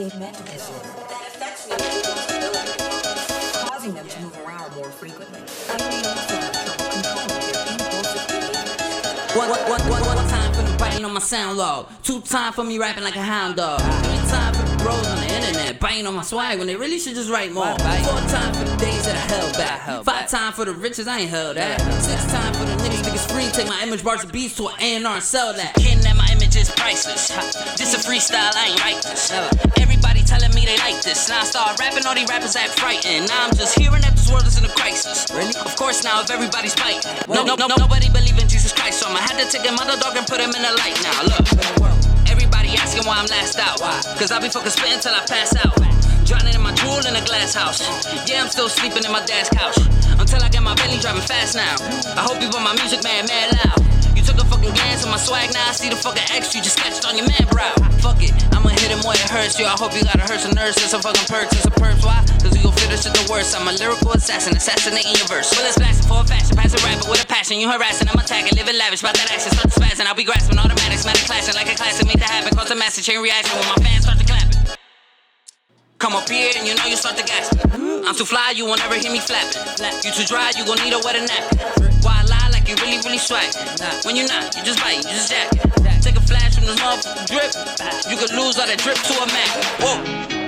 perceived magnetism that affects the causing them to move around more frequently. One, one, one, one time for me biting on my sound log. Two time for me rapping like a hound dog. Three time for the bros on the internet biting on my swag when they really should just write more. Four time for the days that I held back. Five time for the riches I ain't held that. Six time for the niggas think it's free. Take my image bars and beats to an A&R and sell that. Hitting at my image is priceless. This a freestyle, I ain't write this. Everybody telling me they like this. Now I start rapping, all these rappers act frightened. Now I'm just hearing that this world is in a crisis. Really? Of course, now if everybody's fighting, no, no, no, nobody believe in Jesus Christ, so I'ma have to take a mother dog and put him in the light. Now look, everybody asking why I'm last out. Why? Cause I be fucking spitting till I pass out. Drowning in my drool in a glass house. Yeah, I'm still sleeping in my dad's couch. Until I get my belly driving fast now. I hope you put my music man mad loud. You took a fucking glance at my swag, now I see the fucking X you just sketched on your man brow. Fuck it, I'ma hit him where it hurts you. I hope you gotta hurt some nerves. It's a fucking perks, it's a perks. Why? Cause we gon' fit this shit the worst. I'm a lyrical assassin, assassinating your verse. Bullets blasting for a fashion, pass a rapper with a passion. You harassing, I'm attacking, living lavish. About that action, start to spazzing. I'll be grasping automatics, matic clashing like a classic. Make that happen, cause a massive chain reaction when my fans start to clapping. Come up here and you know you start to gas. I'm too fly, you won't ever hear me flapping. You too dry, you gon' need a wetter nap. Why lie swag? When you not, you just bite, you just jack. Take a flash from this motherfucking drip. You could lose all that drip to a Mac. Whoa.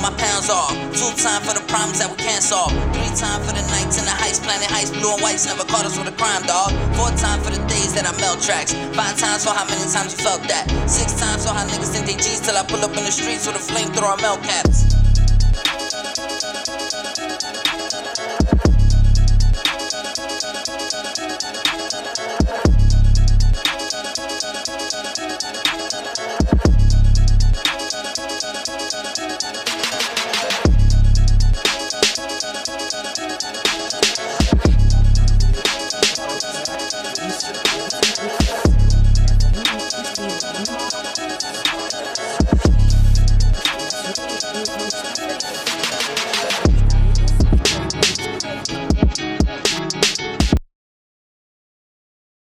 My pounds off. Two time for the problems that we can't solve. Three time for the nights in the heist, planning heist. Blue and whites never caught us with a crime, dog. Four time for the days that I melt tracks. Five times for how many times you felt that. Six times for how niggas think they G's till I pull up in the streets with a flamethrower melt caps.